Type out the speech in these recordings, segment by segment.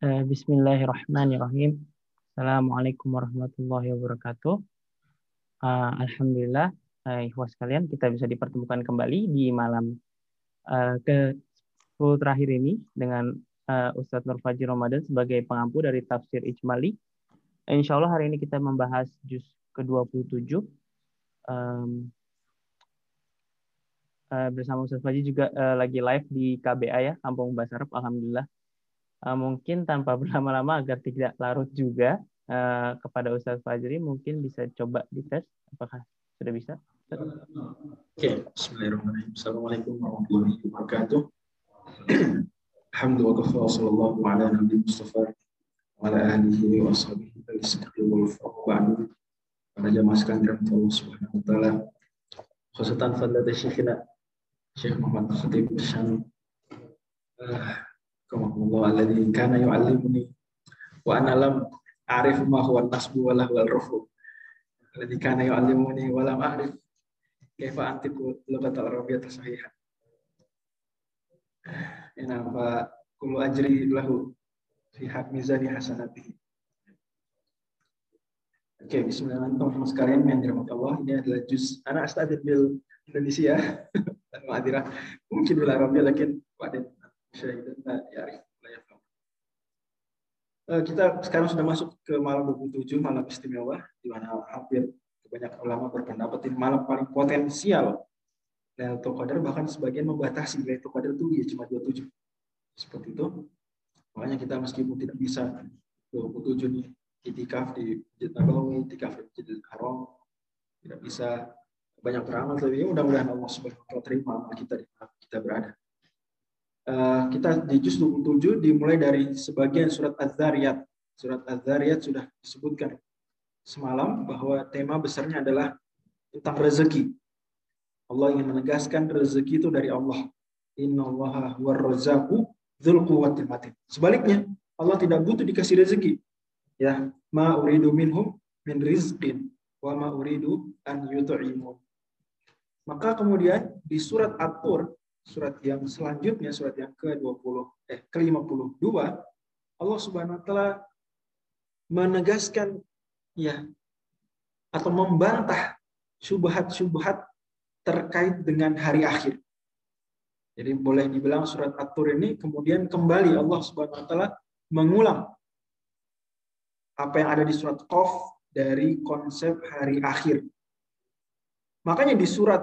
Eh, Bismillahirrahmanirrahim. Assalamualaikum warahmatullahi wabarakatuh. Uh, Alhamdulillah, uh, ikhwas sekalian, kita bisa dipertemukan kembali di malam uh, ke 10 terakhir ini dengan uh, Ustadz Nur Fajri Ramadan sebagai pengampu dari Tafsir Ijmali. Insya Allah hari ini kita membahas juz ke-27. Um, uh, bersama Ustadz Fajri juga uh, lagi live di KBA ya, Kampung Bahasa Arab, Alhamdulillah. Uh, mungkin tanpa berlama-lama agar tidak larut juga uh, kepada Ustadz Fajri, mungkin bisa coba dites apakah sudah bisa. Oke, okay. Bismillahirrahmanirrahim. Assalamualaikum warahmatullahi wabarakatuh. Alhamdulillah wa sallallahu ala nabi Mustafa wa ala alihi wa sahbihi al-sidqi wal ba'du. Para jamaah sekalian Allah Subhanahu wa taala. Khusatan fadlat Syekhina Syekh Muhammad Khatib Syam. Kamahullah alladhi kana yu'allimuni wa ana lam a'rif ma huwa nasbu wa lahu al-rufu. Alladhi kana yu'allimuni wa lam a'rif kaifa antiku lughat al-arabiyyah sahihan. Ina fa kullu ajri lahu fi hak mizani hasanatihi. Oke, okay, bismillahirrahmanirrahim sekalian yang dirahmati Allah. Ini adalah juz anak astadid bil Indonesia dan Madirah. Mungkin bil Arabia lakin wadin kita sekarang sudah masuk ke malam 27, malam istimewa, di mana hampir kebanyakan ulama berpendapat ini malam paling potensial Lailatul Qadar, bahkan sebagian membatasi Lailatul Qadar itu ya cuma 27. Seperti itu. Makanya kita meskipun tidak bisa 27 nih itikaf di Masjid Nabawi, itikaf di Masjidil Haram, tidak bisa banyak beramal, tapi mudah-mudahan Allah Subhanahu wa taala terima kita di kita berada. Eh, kita di juz 27 dimulai dari sebagian surat Az-Zariyat. Surat Az-Zariyat sudah disebutkan semalam bahwa tema besarnya adalah tentang rezeki. Allah ingin menegaskan rezeki itu dari Allah. Inna Allah huwa razzaqu dzul quwwatil matin. Sebaliknya, Allah tidak butuh dikasih rezeki. Ya, ma uridu minhum min rizqin wa ma uridu an yut'imun. Maka kemudian di surat At-Tur surat yang selanjutnya, surat yang ke-20 eh ke-52, Allah Subhanahu wa taala menegaskan ya atau membantah syubhat-syubhat terkait dengan hari akhir. Jadi boleh dibilang surat At-Tur ini kemudian kembali Allah Subhanahu wa taala mengulang apa yang ada di surat Qaf dari konsep hari akhir. Makanya di surat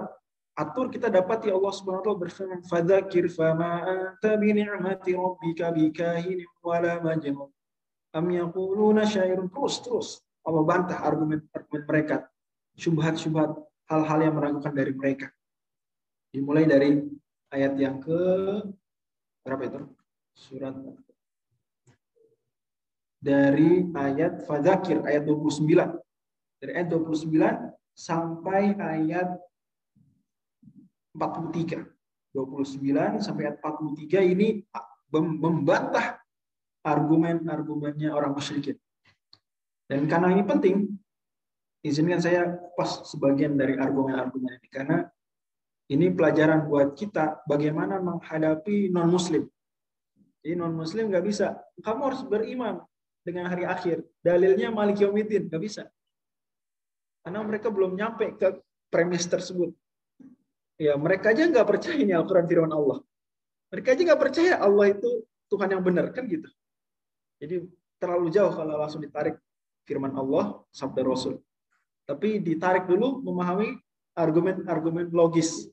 atur kita dapat ya Allah Subhanahu wa taala berfirman fadzakir fama anta bi ni'mati rabbika bikahin wala majnun. Am yaquluna syairun terus terus. Allah bantah argumen-argumen mereka syubhat-syubhat hal-hal yang meragukan dari mereka. Dimulai dari ayat yang ke berapa itu? Surat dari ayat fadzakir ayat 29 dari ayat 29 sampai ayat 43. 29 sampai 43 ini membantah argumen-argumennya orang musyrikin. Dan karena ini penting, izinkan saya pas sebagian dari argumen-argumen ini karena ini pelajaran buat kita bagaimana menghadapi non muslim. Jadi non muslim nggak bisa. Kamu harus beriman dengan hari akhir. Dalilnya Malik Yomidin nggak bisa. Karena mereka belum nyampe ke premis tersebut. Ya, mereka aja nggak percaya ini Al-Quran firman Allah. Mereka aja nggak percaya Allah itu Tuhan yang benar, kan gitu. Jadi terlalu jauh kalau langsung ditarik firman Allah, sabda Rasul. Tapi ditarik dulu memahami argumen-argumen logis.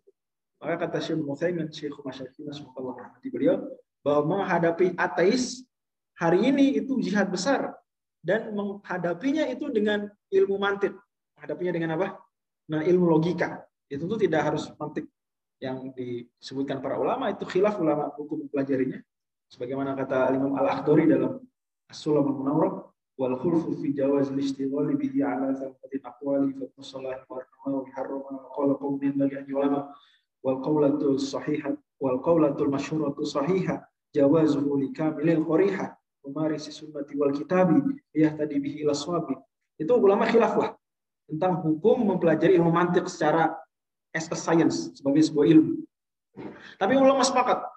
Maka kata Syekh Muthaimin, Syekh Masyarakat, semoga rahmati beliau, bahwa menghadapi ateis hari ini itu jihad besar. Dan menghadapinya itu dengan ilmu mantit. Menghadapinya dengan apa? Nah, ilmu logika. Itu tuh tidak harus mantik yang disebutkan para ulama itu khilaf ulama hukum mempelajarinya. Sebagaimana kata Imam Al-Akhdari dalam As-Sulam al-Munawwar wal khulfu fi jawaz al-ishtighal bihi ala thalathatin aqwali fa musallah wa wa harrama wa qala qawmin bagi ulama wal qawlatu sahihah wal qawlatu masyhuratu sahihah jawazuhu li kamilil qariha umarisi sunnati wal kitabi yahtadi bihi ila itu ulama khilaf lah tentang hukum mempelajari ilmu mantik secara as a science sebagai sebuah ilmu. Tapi ulama sepakat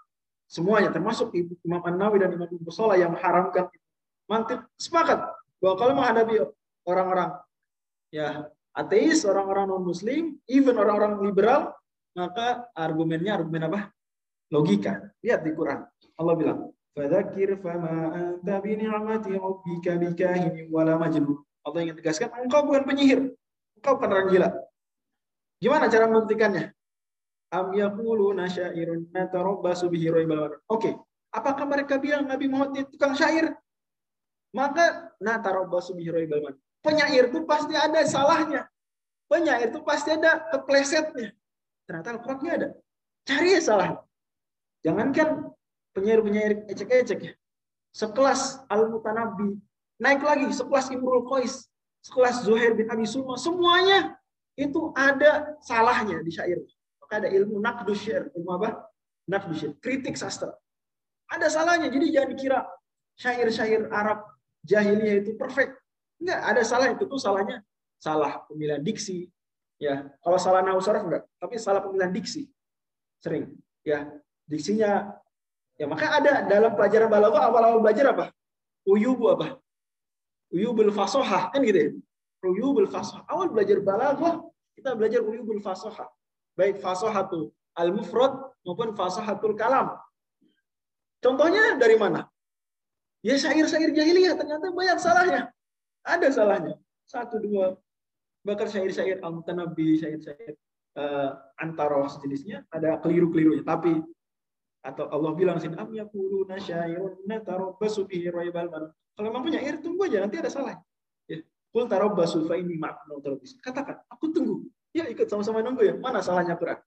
Semuanya termasuk Imam An-Nawawi dan Imam Ibnu yang mengharamkan mantik sepakat bahwa kalau menghadapi orang-orang ya ateis, orang-orang non muslim, even orang-orang liberal, maka argumennya argumen apa? Logika. Lihat di Quran. Allah bilang, "Fadzakir fama anta bi ni'mati rabbika bikahinin wala majnun." Allah ingin tegaskan, engkau bukan penyihir. Engkau bukan orang gila. Gimana cara membuktikannya? Am yaquluna syairun natarabbasu bihi Oke, apakah mereka bilang Nabi Muhammad itu tukang syair? Maka natarabbasu bihi raibal Penyair itu pasti ada salahnya. Penyair itu pasti ada keplesetnya. Ternyata Al-Qur'annya ada. Cari ya salah. Jangankan penyair-penyair ecek-ecek ya. Sekelas Al-Mutanabbi, naik lagi sekelas Imrul Qais, sekelas Zuhair bin Abi Sulma, semuanya itu ada salahnya di syair. Maka ada ilmu nakdu syair. Ilmu apa? Nakdu syair. Kritik sastra. Ada salahnya. Jadi jangan dikira syair-syair Arab jahiliyah itu perfect. Enggak, ada salah itu tuh salahnya salah pemilihan diksi. Ya, kalau salah nahu enggak, tapi salah pemilihan diksi. Sering. Ya, diksinya ya maka ada dalam pelajaran balaghah awal-awal belajar apa? Uyubu apa? Uyubul fasohah kan gitu ya. Uyubul fasohah. Awal belajar balaghah kita belajar uyubul fasohah baik fasahatul al-mufrad maupun fasahatul kalam. Contohnya dari mana? Ya syair-syair jahiliyah ternyata banyak salahnya. Ada salahnya. Satu, dua. Bahkan syair-syair al-mutanabbi, syair-syair uh, antara sejenisnya ada keliru-kelirunya. Tapi atau Allah bilang sini am yaquluna syairun natarabbasu bihi raibal Kalau memang punya air tunggu aja nanti ada salah. Qul tarabbasu fa ma'akum Katakan, aku tunggu. Ya ikut sama-sama nunggu ya. Mana salahnya Quran?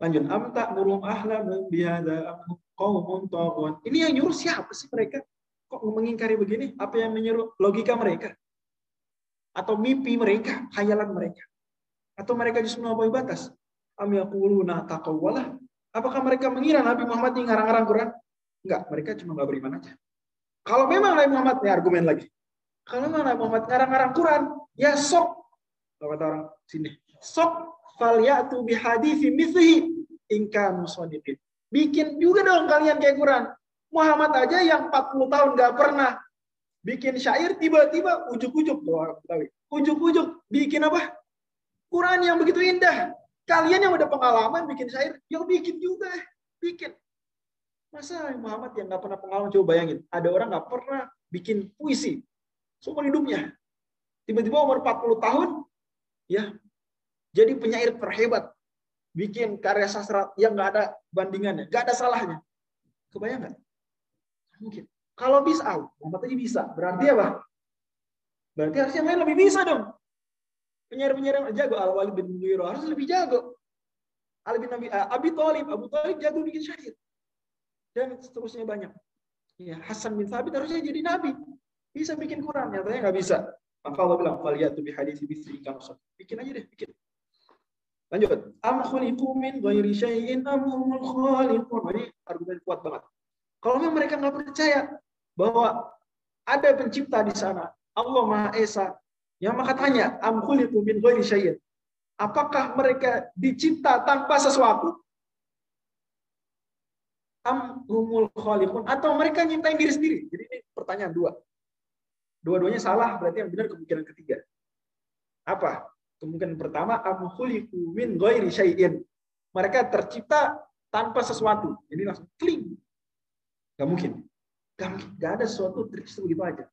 Lanjut. Am ta'murum ahlamu bihadza am qaumun. Ini yang nyuruh siapa sih mereka? Kok mengingkari begini? Apa yang menyuruh logika mereka? Atau mimpi mereka, khayalan mereka? Atau mereka justru melampaui batas? Am yaquluna taqawwalah. Apakah mereka mengira Nabi Muhammad ini ngarang-ngarang Quran? Enggak, mereka cuma nggak beriman aja. Kalau memang Nabi Muhammad, ini argumen lagi. Kalau Nabi Muhammad ngarang-ngarang Quran, ya sok kalau kata orang sini, sok falyatu bihadithi mithlihi ingka musodikin. Bikin juga dong kalian kayak Quran. Muhammad aja yang 40 tahun gak pernah bikin syair, tiba-tiba ujuk-ujuk. Ujuk-ujuk bikin apa? Quran yang begitu indah. Kalian yang udah pengalaman bikin syair, yuk bikin juga. Bikin. Masa Muhammad yang gak pernah pengalaman, coba bayangin. Ada orang gak pernah bikin puisi. Seumur hidupnya. Tiba-tiba umur 40 tahun, ya jadi penyair terhebat. Bikin karya sastra yang nggak ada bandingannya nggak ada salahnya. Kebayang nggak? Mungkin. Kalau bisa Muhammad aja bisa. Berarti apa? Berarti harusnya main lebih bisa dong. Penyair-penyair yang jago Al Walid bin Mughirah harus lebih jago. Ali bin Abi, uh, Abi Thalib Abu Thalib jago bikin syair. Dan seterusnya banyak. Ya Hasan bin Thabit harusnya jadi nabi bisa bikin Quran nyatanya nggak bisa maka Allah bilang, "Faliyatu bi hadis bisri kamsa." Bikin aja deh, bikin. Lanjut. Am khuliqu min ghairi syai'in am humul khaliqun. Ini argumen kuat banget. Kalau memang mereka nggak percaya bahwa ada pencipta di sana, Allah Maha Esa, yang maka tanya, am khuliqu min ghairi syai'in. Apakah mereka dicipta tanpa sesuatu? Am humul khaliqun atau mereka nyiptain diri sendiri? Jadi ini pertanyaan dua. Dua-duanya salah, berarti yang benar kemungkinan ketiga. Apa? Kemungkinan pertama, min syai'in. Mereka tercipta tanpa sesuatu. Ini langsung kling. Gak mungkin. Gak ada sesuatu tercipta begitu aja.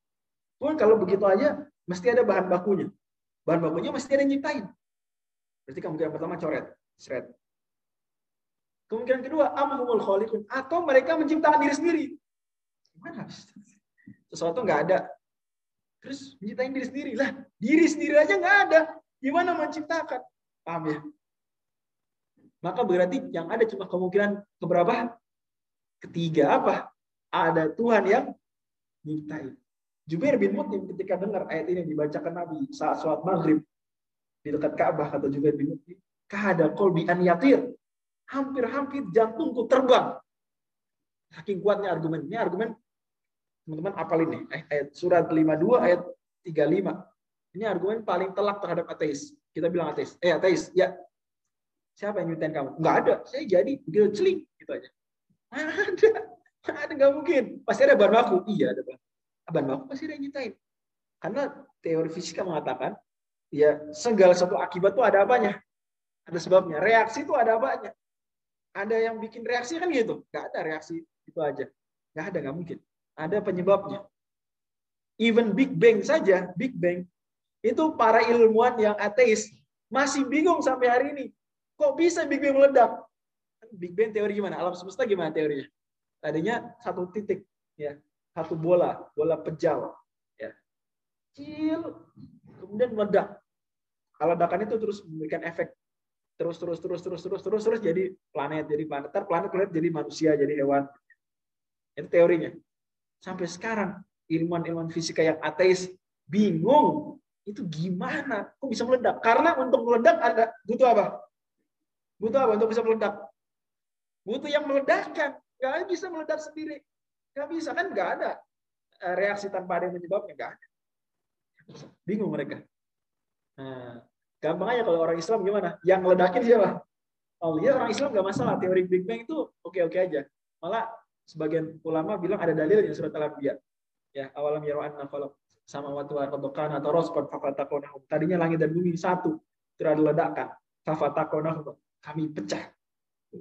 Pun kalau begitu aja, mesti ada bahan bakunya. Bahan bakunya mesti ada yang nyiptain. Berarti kemungkinan pertama coret. Seret. Kemungkinan kedua, amhumul khaliqun. Atau mereka menciptakan diri sendiri. Gimana? Sesuatu nggak ada Terus menciptakan diri sendiri. Lah, diri sendiri aja nggak ada. Gimana menciptakan? Paham ya? Maka berarti yang ada cuma kemungkinan keberapa? Ketiga apa? Ada Tuhan yang nyiptain. Jubair bin Mut'im ketika dengar ayat ini dibacakan Nabi saat sholat maghrib di dekat Ka'bah kata Jubair bin Mut'im, kahada kolbi an yatir. Hampir-hampir jantungku terbang. Saking kuatnya argumen. Ini argumen Teman-teman apal ini. Eh, ayat surat 52 ayat 35. Ini argumen paling telak terhadap ateis. Kita bilang ateis. Eh ateis, ya. Siapa yang nyutain kamu? Enggak ada. Saya jadi begitu celing gitu aja. Ada. Ada nggak mungkin. Pasti ada bahan baku. Iya ada bahan. Bahan baku pasti ada yang nyiptain. Karena teori fisika mengatakan ya segala satu akibat itu ada apanya. Ada sebabnya. Reaksi itu ada apanya. Ada yang bikin reaksi kan gitu. Gak ada reaksi itu aja. Gak ada, nggak mungkin. Ada penyebabnya. Even Big Bang saja, Big Bang, itu para ilmuwan yang ateis masih bingung sampai hari ini. Kok bisa Big Bang meledak? Big Bang teori gimana? Alam semesta gimana teorinya? Tadinya satu titik, ya, satu bola, bola pejal, ya, kecil, kemudian meledak. Kalau ledakan itu terus memberikan efek terus terus terus terus terus terus terus jadi planet jadi planet ter planet planet jadi manusia jadi hewan itu teorinya sampai sekarang ilmuwan-ilmuwan fisika yang ateis bingung itu gimana? Kok bisa meledak? Karena untuk meledak ada butuh apa? Butuh apa untuk bisa meledak? Butuh yang meledakkan. Nggak bisa meledak sendiri. Nggak bisa. Kan nggak ada. Eh, reaksi tanpa ada yang menyebabnya nggak ada. Bingung mereka. Nah, gampang aja kalau orang Islam gimana? Yang ledakin siapa? Oh iya orang Islam nggak masalah. Teori Big Bang itu oke oke aja. Malah sebagian ulama bilang ada dalil yang surat al-anbiya. Ya awalam yaru anna khalaq sama waktu kana atau rosqan fafatakonahum tadinya langit dan bumi satu tidak ada ledakan fafatakonahum kami pecah.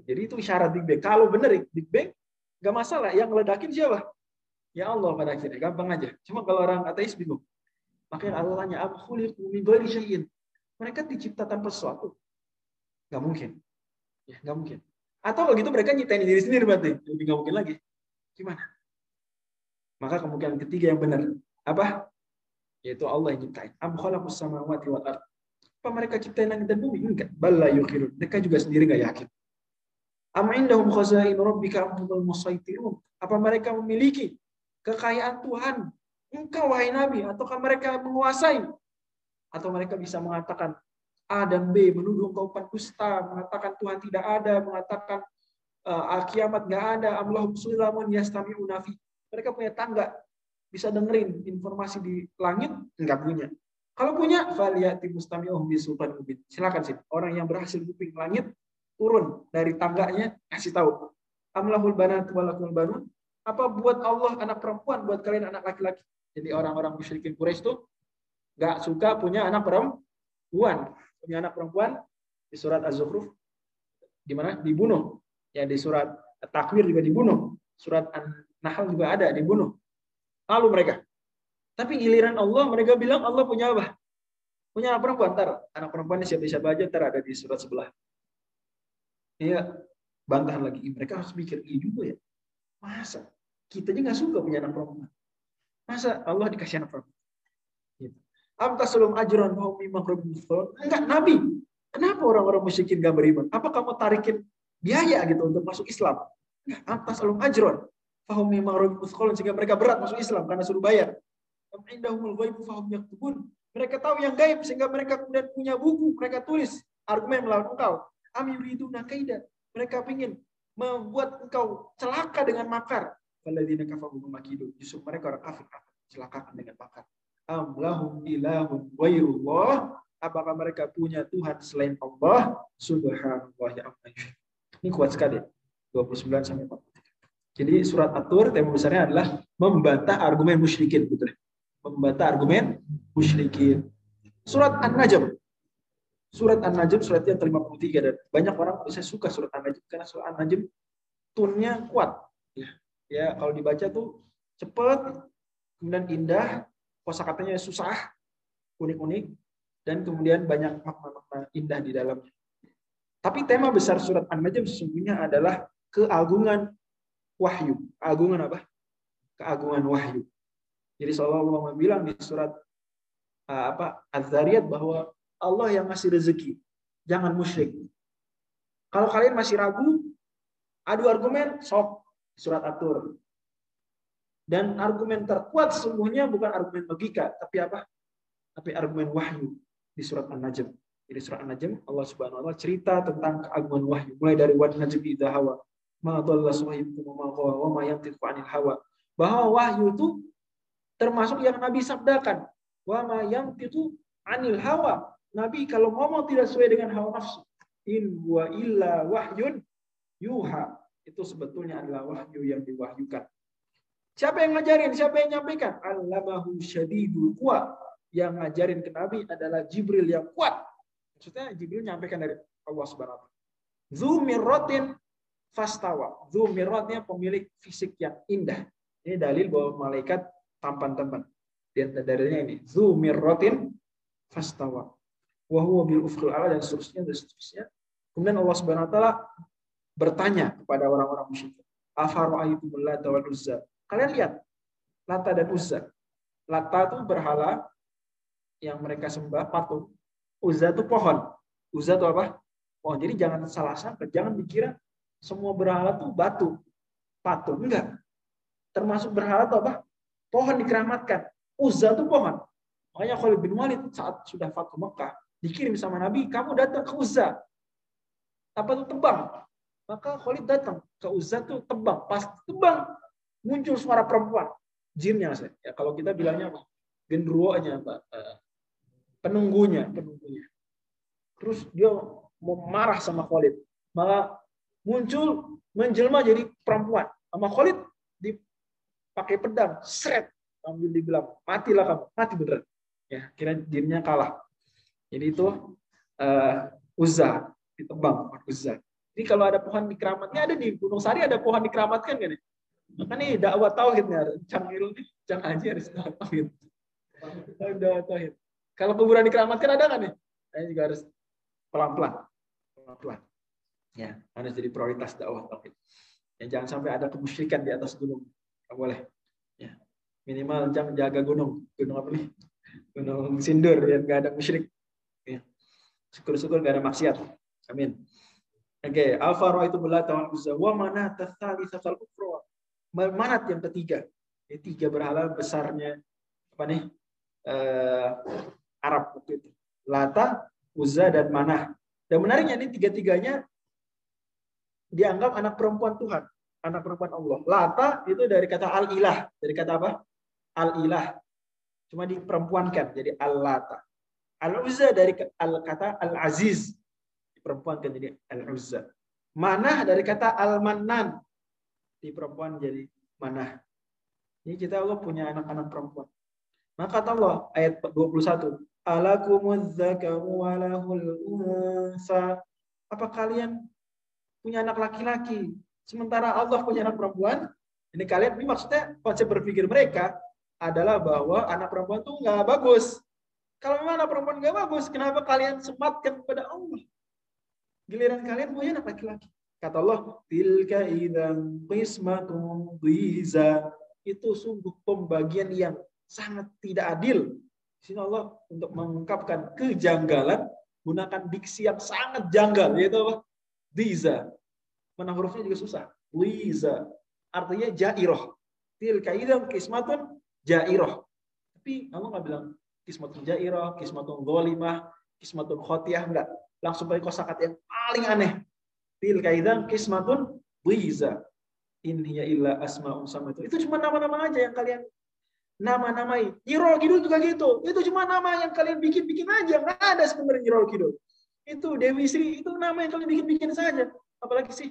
Jadi itu isyarat Big Bang. Kalau benar Big Bang nggak masalah. Yang ledakin siapa? Ya Allah pada akhirnya. Gampang aja. Cuma kalau orang ateis bingung. Makanya Allah tanya mereka dicipta tanpa sesuatu. Nggak mungkin. Ya nggak mungkin atau kalau gitu mereka nyiptain diri sendiri berarti lebih nggak mungkin lagi gimana maka kemungkinan ketiga yang benar apa? Yaitu Allah yang ciptain. Am khalaqus samawati wal ard. Apa mereka ciptain langit dan bumi? Enggak. Balla yukhirun. Mereka juga sendiri enggak yakin. Am indahum khazain rabbika am humul musaitirun. Apa mereka memiliki kekayaan Tuhan? Engkau wahai Nabi ataukah mereka menguasai? Atau mereka bisa mengatakan A dan B menuduh engkau pendusta, mengatakan Tuhan tidak ada, mengatakan uh, kiamat nggak ada, amlahum sulamun yastami'una fi mereka punya tangga, bisa dengerin informasi di langit, enggak punya. Kalau punya, faliyati mustami'uh bi sultan mubin. Silakan sih, orang yang berhasil kuping langit turun dari tangganya kasih tahu. Amlahul banat walakul banun. Apa buat Allah anak perempuan, buat kalian anak laki-laki. Jadi orang-orang musyrikin Quraisy itu nggak suka punya anak perempuan. Punya anak perempuan di surat Az-Zukhruf di mana dibunuh. Ya di surat Takwir juga dibunuh. Surat An Nahal juga ada dibunuh. Lalu mereka. Tapi giliran Allah mereka bilang Allah punya apa? Punya anak perempuan. Ntar anak perempuan siapa-siapa aja ntar ada di surat sebelah. Iya, bantahan lagi. Mereka harus mikir, iya juga ya. Masa? Kita aja nggak suka punya anak perempuan. Masa Allah dikasih anak perempuan? Gitu. Amtasulum ajran Enggak, Nabi. Kenapa orang-orang musyrikin gak beriman? Apa kamu tarikin biaya gitu untuk masuk Islam? Enggak, amtasulum ajron fahum mimang sehingga mereka berat masuk Islam karena suruh bayar. Mereka tahu yang gaib sehingga mereka kemudian punya buku, mereka tulis argumen melawan engkau. Am yuriduna. Mereka ingin membuat engkau celaka dengan makar. Alladzina kafaru makidu. Justru mereka orang kafir akan celakakan dengan makar. Am lahum ilahun. Apakah mereka punya Tuhan selain Allah? Subhanallah ya Ini kuat sekali. 29 sampai 40. Jadi surat At-Tur tema besarnya adalah membantah argumen musyrikin, betul. Membantah argumen musyrikin. Surat An-Najm. Surat An-Najm surat yang ke-53 dan banyak orang bisa suka surat An-Najm karena surat An-Najm tunnya kuat. Ya, ya kalau dibaca tuh cepat, kemudian indah, kosakatanya susah, unik-unik, dan kemudian banyak makna-makna indah di dalamnya. Tapi tema besar surat An-Najm sesungguhnya adalah keagungan wahyu. Keagungan apa? Keagungan wahyu. Jadi Allah bilang di surat uh, apa Az-Zariyat bahwa Allah yang ngasih rezeki. Jangan musyrik. Kalau kalian masih ragu, adu argumen, sok surat atur. Dan argumen terkuat sesungguhnya bukan argumen logika, tapi apa? Tapi argumen wahyu di surat An-Najm. Jadi surat An-Najm Allah Subhanahu wa taala cerita tentang keagungan wahyu mulai dari wan najm idza hawa ma dhalla wa ma yantiqu anil hawa. Bahwa wahyu itu termasuk yang Nabi sabdakan. Wa ma yantiqu anil hawa. Nabi kalau ngomong tidak sesuai dengan hawa nafsu. In wa illa wahyun yuha. itu sebetulnya adalah wahyu yang diwahyukan. Siapa yang ngajarin? Siapa yang nyampaikan? Allamahu syadidul kuat. Yang ngajarin ke Nabi adalah Jibril yang kuat. Maksudnya Jibril nyampaikan dari Allah Subhanahu wa taala. Zumirrotin fastawa. Zumirrotnya pemilik fisik yang indah. Ini dalil bahwa malaikat tampan-tampan. Di dalilnya ini. Zumirrotin fastawa. Wahuwa bil ufqil ala dan seterusnya dan seterusnya. Kemudian Allah Subhanahu wa taala bertanya kepada orang-orang musyrik. Afara'aitumul lata wal Kalian lihat Lata dan Uzza. Lata itu berhala yang mereka sembah patung. Uzza itu pohon. Uzza itu apa? Pohon. Jadi jangan salah sangka, jangan dikira semua berhala itu batu, patung. Enggak. Termasuk berhala itu apa? Pohon dikeramatkan. Uzza itu pohon. Makanya Khalid bin Walid saat sudah Fathu Mekah, dikirim sama Nabi, kamu datang ke Uzza. Apa itu tebang? Maka Khalid datang ke Uzza itu tebang. Pas tebang, muncul suara perempuan. Jinnya. Ya, kalau kita bilangnya apa? Genderuonya apa? Eh, penunggunya, penunggunya. Terus dia mau marah sama Khalid. Malah muncul menjelma jadi perempuan. Sama Khalid dipakai pedang, seret sambil dibilang matilah kamu, mati beneran. Ya, kira jinnya kalah. Jadi itu uh, Uzza ditebang Uzza. Jadi kalau ada pohon dikeramatnya ada di Gunung Sari ada pohon dikeramatkan kan? Maka nih dakwah tauhidnya, nih, cang aja harus dakwah tauhid. Dakwah tauhid. Kalau kuburan dikeramatkan ada nggak nih? Saya juga harus pelan-pelan, pelan-pelan. Ya, harus jadi prioritas dakwah tauhid. Ya, jangan sampai ada kemusyrikan di atas gunung. Nggak boleh. Ya. Minimal jangan jaga gunung. Gunung apa nih? Gunung Sindur yang nggak ada musyrik. Ya. Syukur-syukur nggak ada maksiat. Amin. Oke, okay. Alfa itu belata wal uzza wa mana tasalisal ukra manat yang ketiga. Ini tiga berhala besarnya apa nih? Uh, Arab waktu itu. Lata, Uzza dan Manah. Dan menariknya ini tiga-tiganya dianggap anak perempuan Tuhan, anak perempuan Allah. Lata itu dari kata al-ilah, dari kata apa? Al-ilah. Cuma diperempuankan jadi al-lata. Al-Uzza dari al kata al-aziz, diperempuankan jadi al-Uzza. Manah dari kata al-mannan, di perempuan jadi mana? Ini kita Allah punya anak-anak perempuan. Maka kata Allah ayat 21, Alakumuz zakaru walahul unsa. Apa kalian punya anak laki-laki sementara Allah punya anak perempuan? Ini kalian ini maksudnya konsep berpikir mereka adalah bahwa anak perempuan itu nggak bagus. Kalau memang anak perempuan nggak bagus, kenapa kalian sematkan kepada Allah? Giliran kalian punya anak laki-laki. Kata Allah, tilka idan qismatun dhiza. Itu sungguh pembagian yang sangat tidak adil. Di sini Allah untuk mengungkapkan kejanggalan gunakan diksi yang sangat janggal yaitu apa? Dhiza. Mana hurufnya juga susah. Dhiza. Artinya jairoh. Tilka idan qismatun jairoh. Tapi Allah nggak bilang kismatun jairoh, kismatun golimah, kismatun khotiyah enggak. Langsung pakai kosakata yang paling aneh tilka idzan qismatun dhiza. In hiya illa asma'un samatu. Itu cuma nama-nama aja yang kalian nama-namai. Nyirol Kidul juga gitu. Itu cuma nama yang kalian bikin-bikin aja. Nggak ada sebenarnya Nyirol Kidul. Itu Dewi Sri, itu nama yang kalian bikin-bikin saja. Apalagi sih?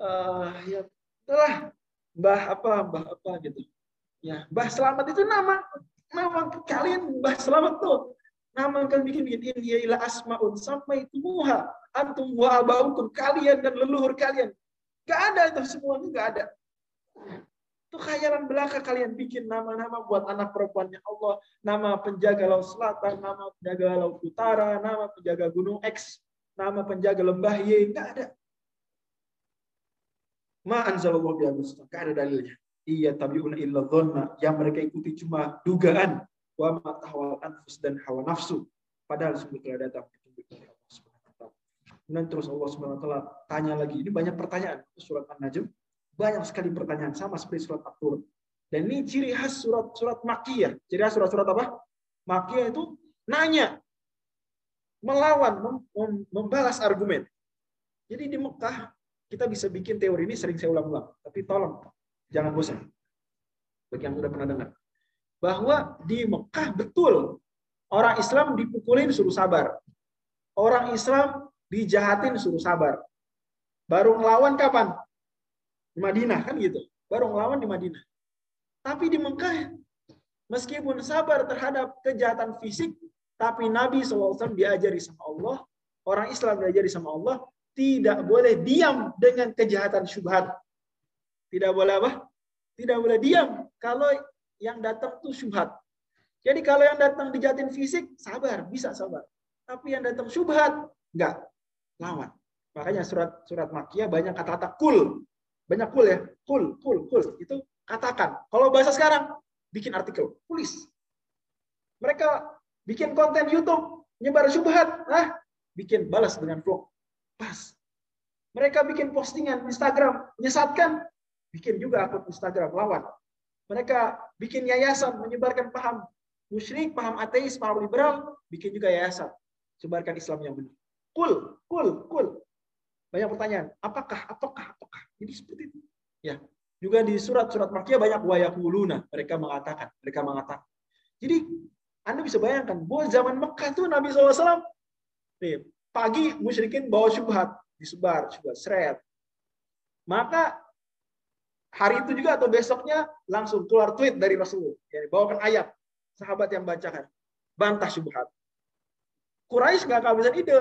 Uh, ya, itulah Mbah apa, Mbah apa gitu. Ya, Mbah Selamat itu nama nama kalian Mbah Selamat tuh. Nama yang kalian bikin-bikin ini ila asmaun sampai itu muha antum wa abaukum kalian dan leluhur kalian. Gak ada itu semuanya gak ada. Itu khayalan belaka kalian bikin nama-nama buat anak perempuannya Allah, nama penjaga laut selatan, nama penjaga laut utara, nama penjaga gunung X, nama penjaga lembah Y, gak ada. Ma anzalallahu biha Gak ada dalilnya. Iya tabi'una illa dhanna. Yang mereka ikuti cuma dugaan. Wa ma tahwal anfus dan hawa nafsu. Padahal telah datang petunjuk dari Kemudian terus Allah SWT tanya lagi. Ini banyak pertanyaan. Surat An-Najm. Banyak sekali pertanyaan. Sama seperti surat At-Tur. Dan ini ciri khas surat-surat Makiyah. Ciri khas surat-surat apa? Makiyah itu nanya. Melawan. Membalas argumen. Jadi di Mekah, kita bisa bikin teori ini sering saya ulang-ulang. Tapi tolong, jangan bosan. Bagi yang sudah pernah dengar. Bahwa di Mekah betul orang Islam dipukulin suruh sabar. Orang Islam dijahatin suruh sabar. Baru ngelawan kapan? Di Madinah kan gitu. Baru ngelawan di Madinah. Tapi di Mekah, meskipun sabar terhadap kejahatan fisik, tapi Nabi SAW diajari sama Allah, orang Islam diajari sama Allah, tidak boleh diam dengan kejahatan syubhat. Tidak boleh apa? Tidak boleh diam kalau yang datang tuh syubhat. Jadi kalau yang datang dijahatin fisik, sabar, bisa sabar. Tapi yang datang syubhat, enggak. Lawan. Makanya surat surat Makiyah banyak kata-kata kul. Banyak kul ya. Kul, kul, kul. Itu katakan. Kalau bahasa sekarang, bikin artikel, tulis. Mereka bikin konten YouTube, nyebar syubhat, ah, bikin balas dengan vlog. Pas. Mereka bikin postingan Instagram, menyesatkan, bikin juga akun Instagram lawan. Mereka bikin yayasan menyebarkan paham musyrik, paham ateis, paham liberal, bikin juga yayasan. Sebarkan Islam yang benar. Kul, kul, kul. Banyak pertanyaan. Apakah, apakah, apakah? Jadi seperti itu. Ya, juga di surat-surat Makiyah banyak wayakuluna. Mereka mengatakan. Mereka mengatakan. Jadi Anda bisa bayangkan bahwa zaman Mekah itu Nabi SAW nih, pagi musyrikin bawa syubhat disebar syubhat seret. Maka hari itu juga atau besoknya langsung keluar tweet dari Rasul. Yani, bawakan ayat sahabat yang bacakan bantah syubhat. Quraisy nggak kehabisan ide.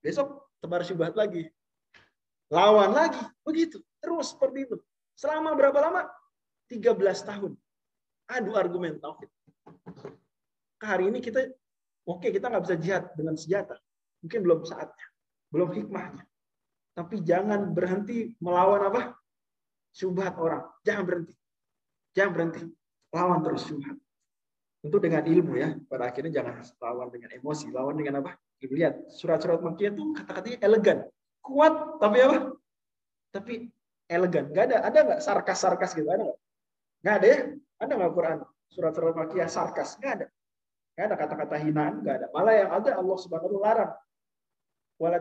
Besok tebar syubhat lagi. Lawan lagi. Begitu. Terus seperti itu. Selama berapa lama? 13 tahun. Adu argumen tauhid. Hari ini kita, oke okay, kita nggak bisa jihad dengan senjata. Mungkin belum saatnya. Belum hikmahnya. Tapi jangan berhenti melawan apa? Syubhat orang. Jangan berhenti. Jangan berhenti. Lawan terus syubhat. Tentu dengan ilmu ya. Pada akhirnya jangan lawan dengan emosi. Lawan dengan apa? Lihat, surat-surat Makkiyah itu kata-katanya elegan. Kuat, tapi apa? Tapi elegan. Gak ada, ada nggak sarkas-sarkas gitu? Ada nggak? Nggak ada ya? Ada nggak Quran? Surat-surat makiyah sarkas? Nggak ada. Nggak ada kata-kata hinaan, nggak ada. Malah yang ada Allah Subhanahu wa larang. Wala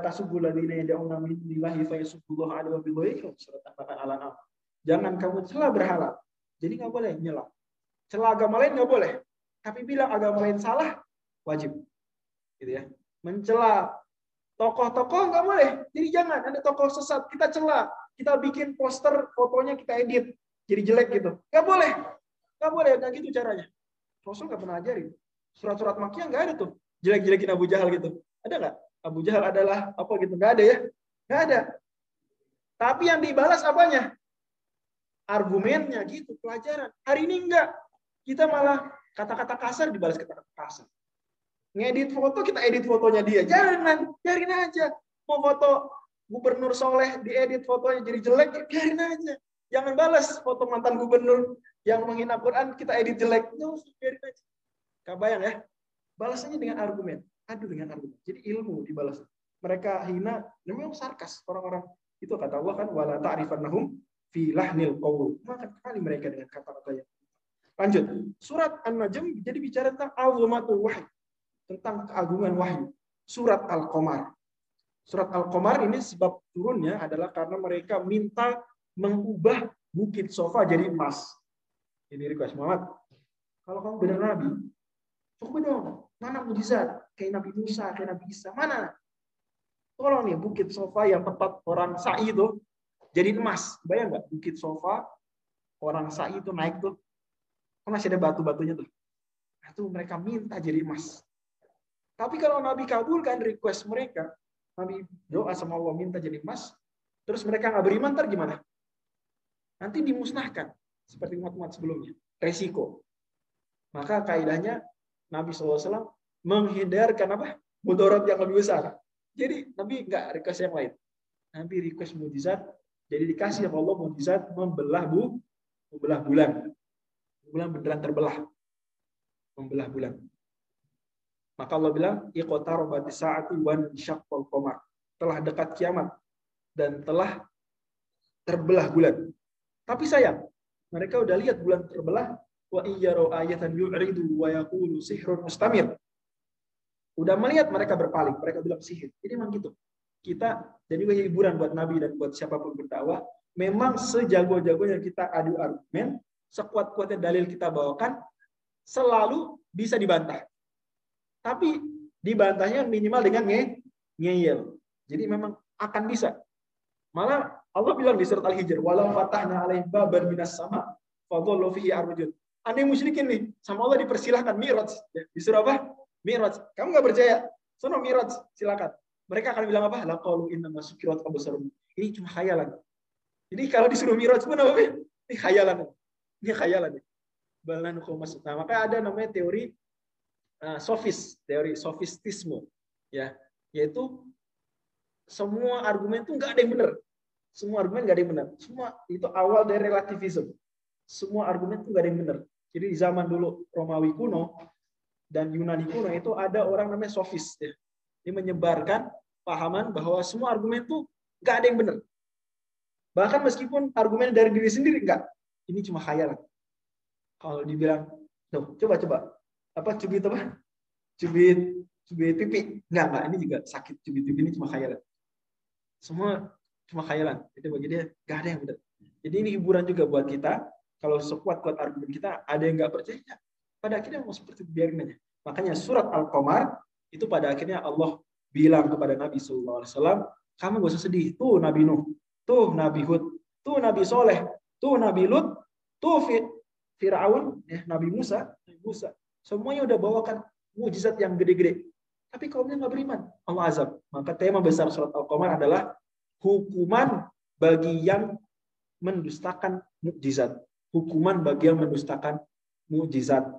bidhaika surat Al-An'am. Jangan kamu celah berhala. Jadi nggak boleh nyela. Celah agama lain nggak boleh. Tapi bilang agama lain salah, wajib. Gitu ya. Mencela tokoh-tokoh nggak boleh. Jadi jangan ada tokoh sesat kita celah kita bikin poster fotonya kita edit jadi jelek gitu. Gak boleh. Gak boleh, gak gitu caranya. Rasul gak pernah ajarin. Surat-surat makia gak ada tuh. Jelek-jelekin Abu Jahal gitu. Ada nggak? Abu Jahal adalah apa gitu? Gak ada ya? Gak ada. Tapi yang dibalas apanya? Argumennya gitu, pelajaran. Hari ini enggak. Kita malah kata-kata kasar dibalas kata-kata kasar. Ngedit foto, kita edit fotonya dia. Jangan, biarin aja. Mau foto gubernur soleh diedit fotonya jadi jelek, ya biarin aja. Jangan balas foto mantan gubernur yang menghina Quran, kita edit jelek. Nggak usah, biarin aja. Kabayang ya? Balas aja dengan argumen. Adu dengan argumen. Jadi ilmu dibalas. Mereka hina, memang sarkas orang-orang. Itu kata Allah kan, wala ta'rifannahum fi lahnil qawl. Maka kali mereka dengan kata-kata yang Lanjut. Surat An-Najm jadi bicara tentang azumatul wahyi. Tentang keagungan wahyu. Surat Al-Qamar. Surat Al-Qamar ini sebab turunnya adalah karena mereka minta mengubah bukit sofa jadi emas. Ini request Muhammad. Kalau kamu benar Nabi, coba dong. Mana mujizat? Kayak Nabi Musa, kayak Nabi Isa. Mana? Tolong nih bukit sofa yang tempat orang sa'i itu jadi emas. Bayang nggak bukit sofa orang sa'i itu naik tuh. Kan masih ada batu-batunya tuh. Nah, itu mereka minta jadi emas. Tapi kalau Nabi kabulkan request mereka, Nabi doa sama Allah minta jadi emas, terus mereka nggak beriman, ntar gimana? Nanti dimusnahkan seperti umat-umat sebelumnya. Resiko. Maka kaidahnya Nabi SAW menghindarkan apa? Mudarat yang lebih besar. Jadi Nabi nggak request yang lain. Nabi request mujizat. Jadi dikasih sama Allah mujizat membelah bu, membelah bulan. Bulan beneran terbelah. Membelah bulan. Maka Allah bilang, iqtarabati sa'atu wan syaqqal qamar. Telah dekat kiamat dan telah terbelah bulan. Tapi sayang, mereka udah lihat bulan terbelah, wa iyyaro ayatan yu'ridu wa yaqulu sihrun mustamir. Udah melihat mereka berpaling, mereka bilang sihir. Jadi memang gitu. Kita jadi hiburan buat Nabi dan buat siapa pun berdakwah. Memang sejago-jagonya kita adu argumen, sekuat-kuatnya dalil kita bawakan, selalu bisa dibantah. Tapi dibantahnya minimal dengan nge ngeyel. Jadi memang akan bisa. Malah Allah bilang di surat Al-Hijr, "Walau fatahna alaihim baban minas sama, fadhallu fihi arjun." Aneh musyrikin nih, sama Allah dipersilahkan miraj. Ya, disuruh apa? Miraj. Kamu nggak percaya? Sono miraj, silakan. Mereka akan bilang apa? Laqalu inna masukirat absarum. Ini cuma khayalan. Jadi kalau disuruh miraj pun apa? Ini khayalan. Ini khayalan. Balan. Nah, maka ada namanya teori sofis, teori sofistisme, ya, yaitu semua argumen itu nggak ada yang benar. Semua argumen nggak ada yang benar. Semua itu awal dari relativisme. Semua argumen itu nggak ada yang benar. Jadi di zaman dulu Romawi kuno dan Yunani kuno itu ada orang namanya sofis. Ya. Dia menyebarkan pahaman bahwa semua argumen itu nggak ada yang benar. Bahkan meskipun argumen dari diri sendiri nggak. Ini cuma khayalan. Kalau dibilang, coba coba apa cubit apa? Cubit cubit pipi. Enggak, enggak. Ini juga sakit cubit pipi ini cuma khayalan. Semua cuma khayalan. Itu bagi dia nggak ada yang benar. Jadi ini hiburan juga buat kita. Kalau sekuat-kuat argumen kita, ada yang nggak percaya. Pada akhirnya mau seperti biarin aja. Makanya surat Al-Qamar itu pada akhirnya Allah bilang kepada Nabi SAW, kamu gak usah sedih. Tuh Nabi Nuh, tuh Nabi Hud, tuh Nabi Soleh, tuh Nabi Lut, tuh Fir'aun, ya, Nabi Musa, Nabi Musa. Semuanya udah bawakan mujizat yang gede-gede. Tapi kaumnya nggak beriman. Allah azab. Maka tema besar surat Al-Qamar adalah hukuman bagi yang mendustakan mukjizat. Hukuman bagi yang mendustakan mukjizat.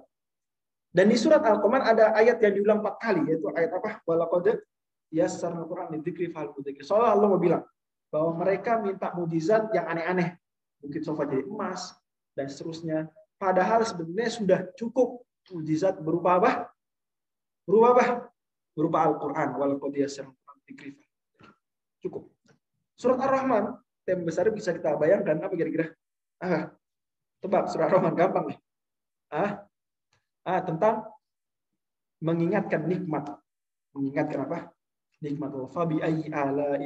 Dan di surat Al-Qamar ada ayat yang diulang empat kali, yaitu ayat apa? Walaqad yassarna Quran lidzikri fal. Soalnya Allah mau bilang bahwa mereka minta mukjizat yang aneh-aneh. Bukit sofa jadi emas dan seterusnya. Padahal sebenarnya sudah cukup mukjizat berupa apa? Berupa apa? Berupa Al-Qur'an. Lidzikri Cukup. Surat Ar-Rahman, tema besar bisa kita bayangkan apa kira-kira? Ah, tebak surat Ar-Rahman gampang nih. Ah, ah, tentang mengingatkan nikmat. Mengingatkan apa? Nikmat Allah. Fabi ayyi ala.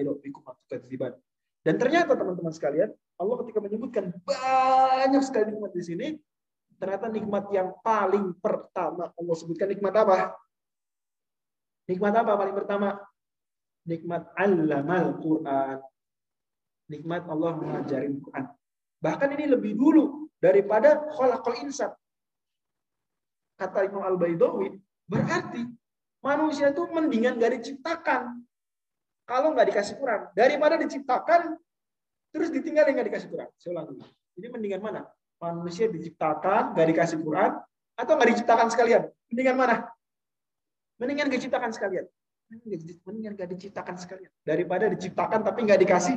Dan ternyata teman-teman sekalian, Allah ketika menyebutkan banyak sekali nikmat di sini, ternyata nikmat yang paling pertama Allah sebutkan nikmat apa? Nikmat apa paling pertama? Nikmat allamal Quran. Nikmat Allah mengajarin Quran. Bahkan ini lebih dulu daripada khalaqal insan kata Imam Al-Baidawi, berarti manusia itu mendingan gak diciptakan kalau nggak dikasih Quran daripada diciptakan terus ditinggal nggak dikasih Quran. Saya ulang dulu. Jadi mendingan mana? Manusia diciptakan nggak dikasih Quran atau nggak diciptakan sekalian? Mendingan mana? Mendingan diciptakan sekalian. Mendingan nggak diciptakan sekalian daripada diciptakan tapi nggak dikasih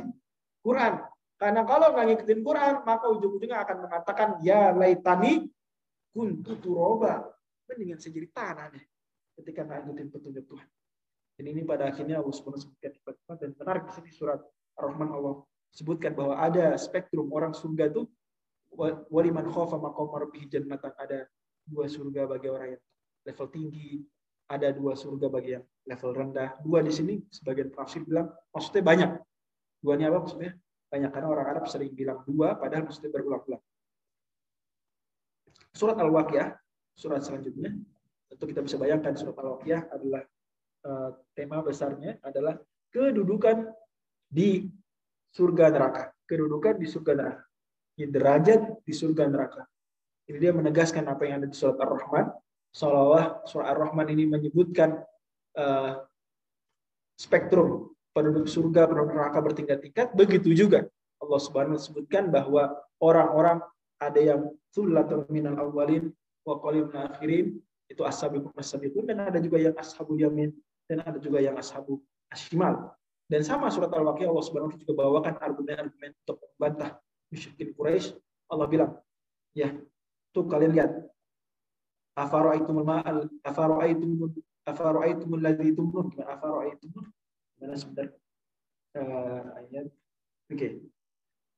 Quran. Karena kalau nggak ngikutin Quran, maka ujung-ujungnya akan mengatakan ya laitani kuntu turoba. Mendingan saya jadi tanah deh ketika nggak ngikutin petunjuk Tuhan. Dan ini pada akhirnya Allah SWT sebutkan dan menarik di sini surat Ar-Rahman Allah sebutkan bahwa ada spektrum orang surga itu waliman khofa maqam rabbih jannatan ada dua surga bagi orang yang level tinggi, ada dua surga bagi yang level rendah. Dua di sini sebagian tafsir bilang maksudnya banyak. Dua ini apa maksudnya? Banyak karena orang Arab sering bilang dua padahal maksudnya berulang-ulang. Surat Al-Waqiah, surat selanjutnya, tentu kita bisa bayangkan surat Al-Waqiah adalah uh, tema besarnya adalah kedudukan di surga neraka. Kedudukan di surga neraka. Di derajat di surga neraka. Ini dia menegaskan apa yang ada di surat Ar-Rahman. Seolah-olah surat Ar-Rahman ini menyebutkan uh, spektrum penduduk surga, penduduk neraka bertingkat-tingkat. Begitu juga Allah Subhanahu sebutkan bahwa orang-orang ada yang sullatun minal awalin wa qalilun akhirin itu ashabul itu dan ada juga yang ashabul yamin dan ada juga yang ashabul ashimal dan sama surat al-waqiah Allah Subhanahu juga bawakan argumen-argumen untuk membantah musyrikin Quraisy Allah bilang ya tuh kalian lihat afara'aitumul ma'al afara'aitumul afara'aitumul ladzi tumnun afara'aitumul mana sebentar uh, ayat oke okay.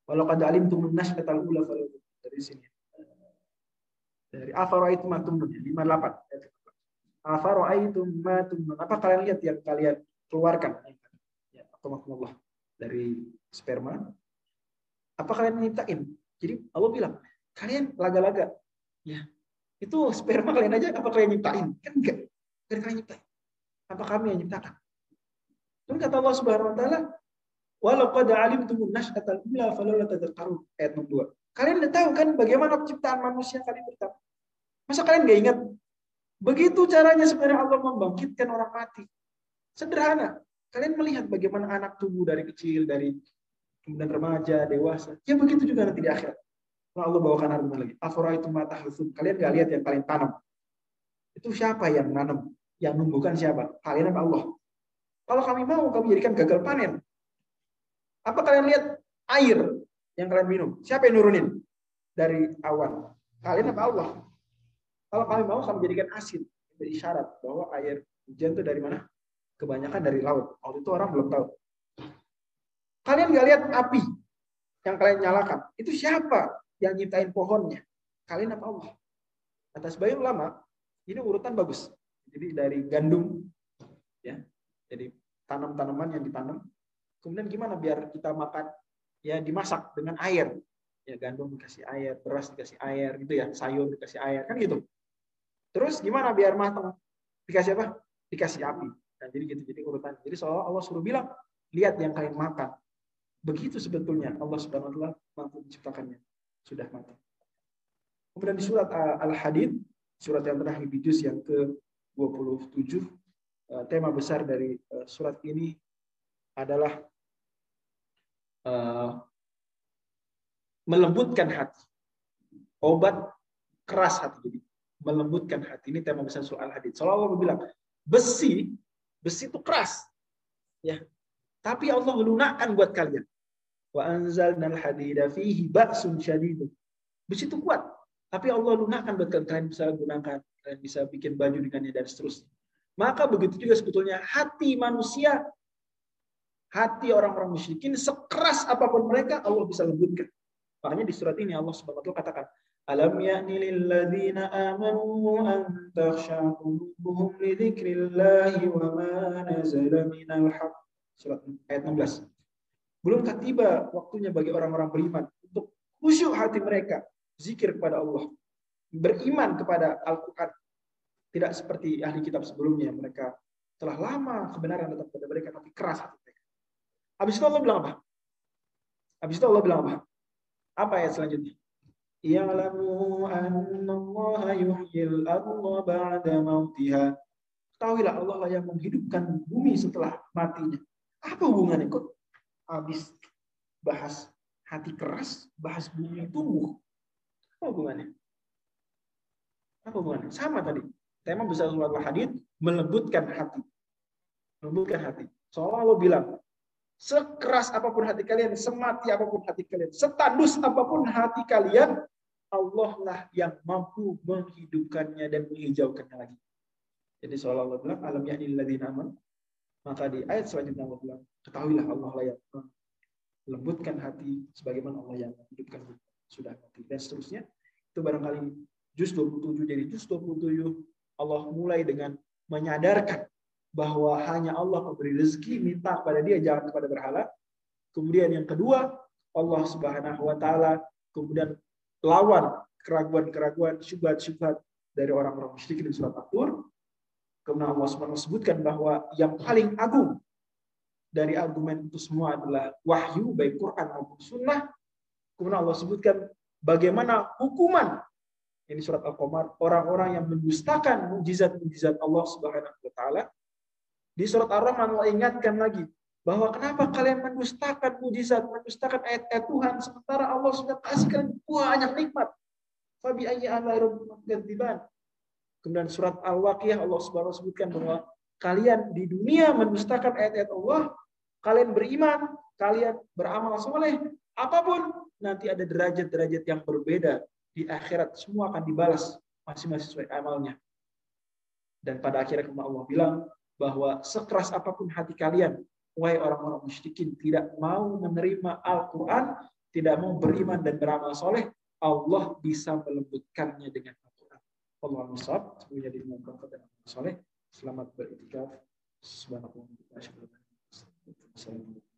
walau qad alimtum nashkatal ula falau dari sini. Dari itu matumnun 58. itu matumnun. Apa kalian lihat yang kalian keluarkan? Ya, Allah dari sperma. Apa kalian nyiptain? Jadi Allah bilang, kalian laga-laga. Ya. Itu sperma kalian aja apa kalian nyiptain? Kan enggak. Kan kalian nyiptain. Apa kami yang nyiptakan? Dan kata Allah Subhanahu wa taala, Walau qad alimtum nash'atal ula falawla tadhakkarun. Ayat 62. Kalian udah tahu kan bagaimana penciptaan manusia kali pertama? Masa kalian gak ingat? Begitu caranya sebenarnya Allah membangkitkan orang mati. Sederhana. Kalian melihat bagaimana anak tumbuh dari kecil, dari kemudian remaja, dewasa. Ya begitu juga nanti di akhirat. Nah, Allah bawakan argumen lagi. Afora itu mata Kalian gak lihat yang kalian tanam. Itu siapa yang nanam? Yang numbuhkan siapa? Kalian apa Allah? Kalau kami mau, kami jadikan gagal panen. Apa kalian lihat air yang kalian minum? Siapa yang nurunin? Dari awan. Kalian apa Allah? Kalau kami mau, kami jadikan asin. Itu isyarat bahwa air hujan itu dari mana? Kebanyakan dari laut. Waktu itu orang belum tahu. Kalian nggak lihat api yang kalian nyalakan. Itu siapa yang nyiptain pohonnya? Kalian apa Allah? Atas bayi ulama, ini urutan bagus. Jadi dari gandum, ya, jadi tanam-tanaman yang ditanam. Kemudian gimana biar kita makan ya dimasak dengan air. Ya gandum dikasih air, beras dikasih air gitu ya, sayur dikasih air kan gitu. Terus gimana biar matang? Dikasih apa? Dikasih api. Nah, jadi gitu jadi urutan. Jadi seolah Allah suruh bilang, lihat yang kalian makan. Begitu sebetulnya Allah Subhanahu wa taala mampu menciptakannya. Sudah mati. Kemudian di surat Al-Hadid, surat yang terakhir di juz yang ke-27 Eh, tema besar dari eh, surat ini adalah uh, melembutkan hati. Obat keras hati. Jadi melembutkan hati. Ini tema besar surah Al-Hadid. Seolah Allah bilang, besi, besi itu keras. Ya. Tapi Allah melunakkan buat kalian. Wa anzalna al-hadida fihi ba'sun syadid. Besi itu kuat. Tapi Allah lunakkan buat kalian. Kalian bisa gunakan. Kalian bisa bikin baju dengannya dan seterusnya. Maka begitu juga sebetulnya hati manusia, hati orang-orang musyrikin, sekeras apa pun mereka, Allah bisa lembutkan. Makanya di surat ini Allah Subhanahu wa katakan, Alam ya'ni lilladzina amanu an takhsha qulubuhum li dzikrillahi wa ma nazala minal haqq. Surat ayat 16. Belumkah tiba waktunya bagi orang-orang beriman untuk khusyuk hati mereka, zikir kepada Allah, beriman kepada Al-Qur'an, tidak seperti ahli kitab sebelumnya. Mereka telah lama kebenaran datang kepada mereka, tapi keras hati mereka. Habis itu Allah bilang apa? Habis itu Allah bilang apa? Apa ayat selanjutnya? Ya'lamu annallaha yuhyil arda ba'da mautiha. Ketahuilah Allah lah yang menghidupkan bumi setelah matinya. Apa hubungannya? Kok habis bahas hati keras, bahas bumi tumbuh? Apa hubungannya? Apa hubungannya? Sama tadi. Tema besar surat Al-Hadid melembutkan hati. Melembutkan hati. Seolah Allah bilang, sekeras apa pun hati kalian, semati apa pun hati kalian, setandus apa pun hati kalian, Allah lah yang mampu menghidupkannya dan menghijaukannya lagi. Jadi seolah Allah bilang, alam ya'ni ladina aman. Maka di ayat selanjutnya Allah bilang, ketahuilah Allah lah yang melembutkan hati sebagaimana Allah yang menghidupkan sudah mati. Dan seterusnya, itu barangkali juz 27 jadi juz 27 Allah mulai dengan menyadarkan bahwa hanya Allah memberi rezeki, minta kepada dia, jangan kepada berhala. Kemudian yang kedua, Allah Subhanahu wa taala kemudian lawan keraguan-keraguan, syubhat-syubhat dari orang-orang musyrik di surat At-Tur. Kemudian Allah SWT sebutkan bahwa yang paling agung dari argumen itu semua adalah wahyu, baik Quran maupun sunnah. Kemudian Allah sebutkan bagaimana hukuman ini surat Al-Qamar, orang-orang yang mendustakan mujizat-mujizat Allah Subhanahu wa taala. Di surat Ar-Rahman Allah ingatkan lagi bahwa kenapa kalian mendustakan mujizat, mendustakan ayat-ayat Tuhan sementara Allah sudah kasihkan banyak nikmat. Fabi ala'i Kemudian surat Al-Waqiah Allah Subhanahu sebutkan bahwa kalian di dunia mendustakan ayat-ayat Allah, kalian beriman, kalian beramal soleh, apa pun nanti ada derajat-derajat yang berbeda di akhirat semua akan dibalas masing-masing sesuai amalnya. Dan pada akhirnya Allah bilang bahwa sekeras apa pun hati kalian, wahai orang-orang musyrikin tidak mau menerima Al-Quran, tidak mau beriman dan beramal soleh, Allah bisa melembutkannya dengan. Allah al-Musab. Semoga jadi muka dan soleh. Selamat beritikaf. Subhanallah. Assalamualaikum.